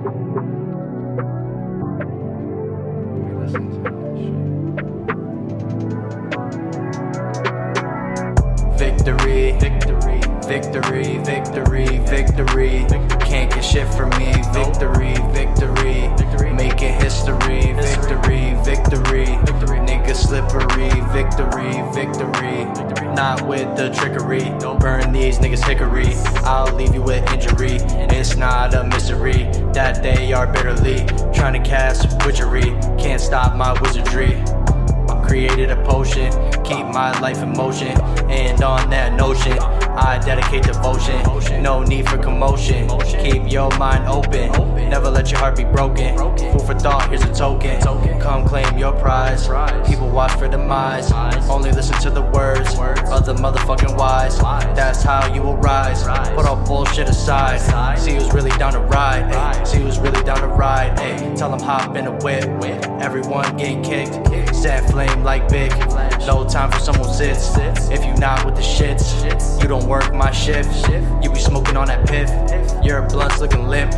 Victory, victory, victory, victory, victory. Can't get shit from me. Victory, victory. Victory, victory. Not with the trickery. Don't burn these niggas hickory. I'll leave you with injury. It's not a mystery that they are bitterly trying to cast witchery. Can't stop my wizardry created a potion, keep my life in motion. And on that notion, I dedicate devotion. No need for commotion. Keep your mind open. Never let your heart be broken. Food for thought, here's a token. Come claim your prize. People watch for demise. Only listen to the words of the motherfucking wise. That's how you will rise. Put all bullshit aside. See who's really down to ride. Ay. See who's really down to ride. Ay. Tell them hop in a whip. Everyone get kicked. Set flame like big. No time for someone sits. If you not with the shits, you don't work my shift. You be smoking on that piff. Your blunt's looking limp.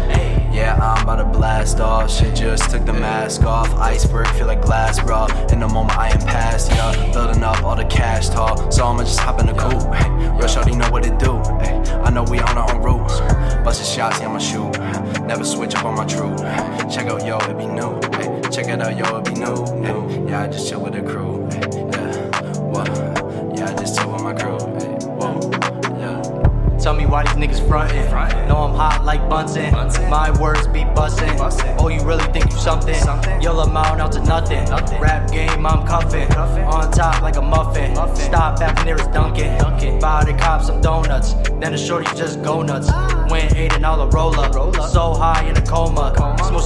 Yeah, I'm about to blast off. Shit just took the mask off. Iceberg feel like glass, bro. In the moment I am past, yeah. Building up all the cash tall. So I'ma just hop in the coupe. Rush already know what it do. I know we on our own route. Bustin' shots, yeah, I'ma shoot. Never switch up on my truth. Check out, yo, it be new. Check it out, it be new. new. Yeah, I just chill with the crew. Eh, eh, yeah, what? Yeah, I just chill with my crew. Eh, whoa, yeah. Tell me why these niggas frontin'. frontin'. Know I'm hot like Bunsen. My words be bustin'. Oh, you really think you something? You'll amount out to nothing. nothing. Rap game, I'm cuffin'. On top like a muffin. muffin. Stop back near as Dunkin'. Buy the cops some donuts. Then the shorty just go nuts. Went ate an all a roll up. So high in a coma.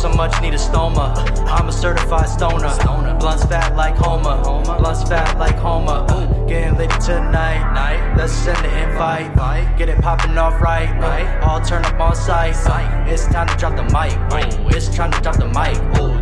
So much, need a stoma. I'm a certified stoner. Blunts fat like Homer. Blunts fat like Homer. Getting lit tonight. Night. Let's send the invite. Get it popping off right. All turn up on site. It's time to drop the mic. It's time to drop the mic.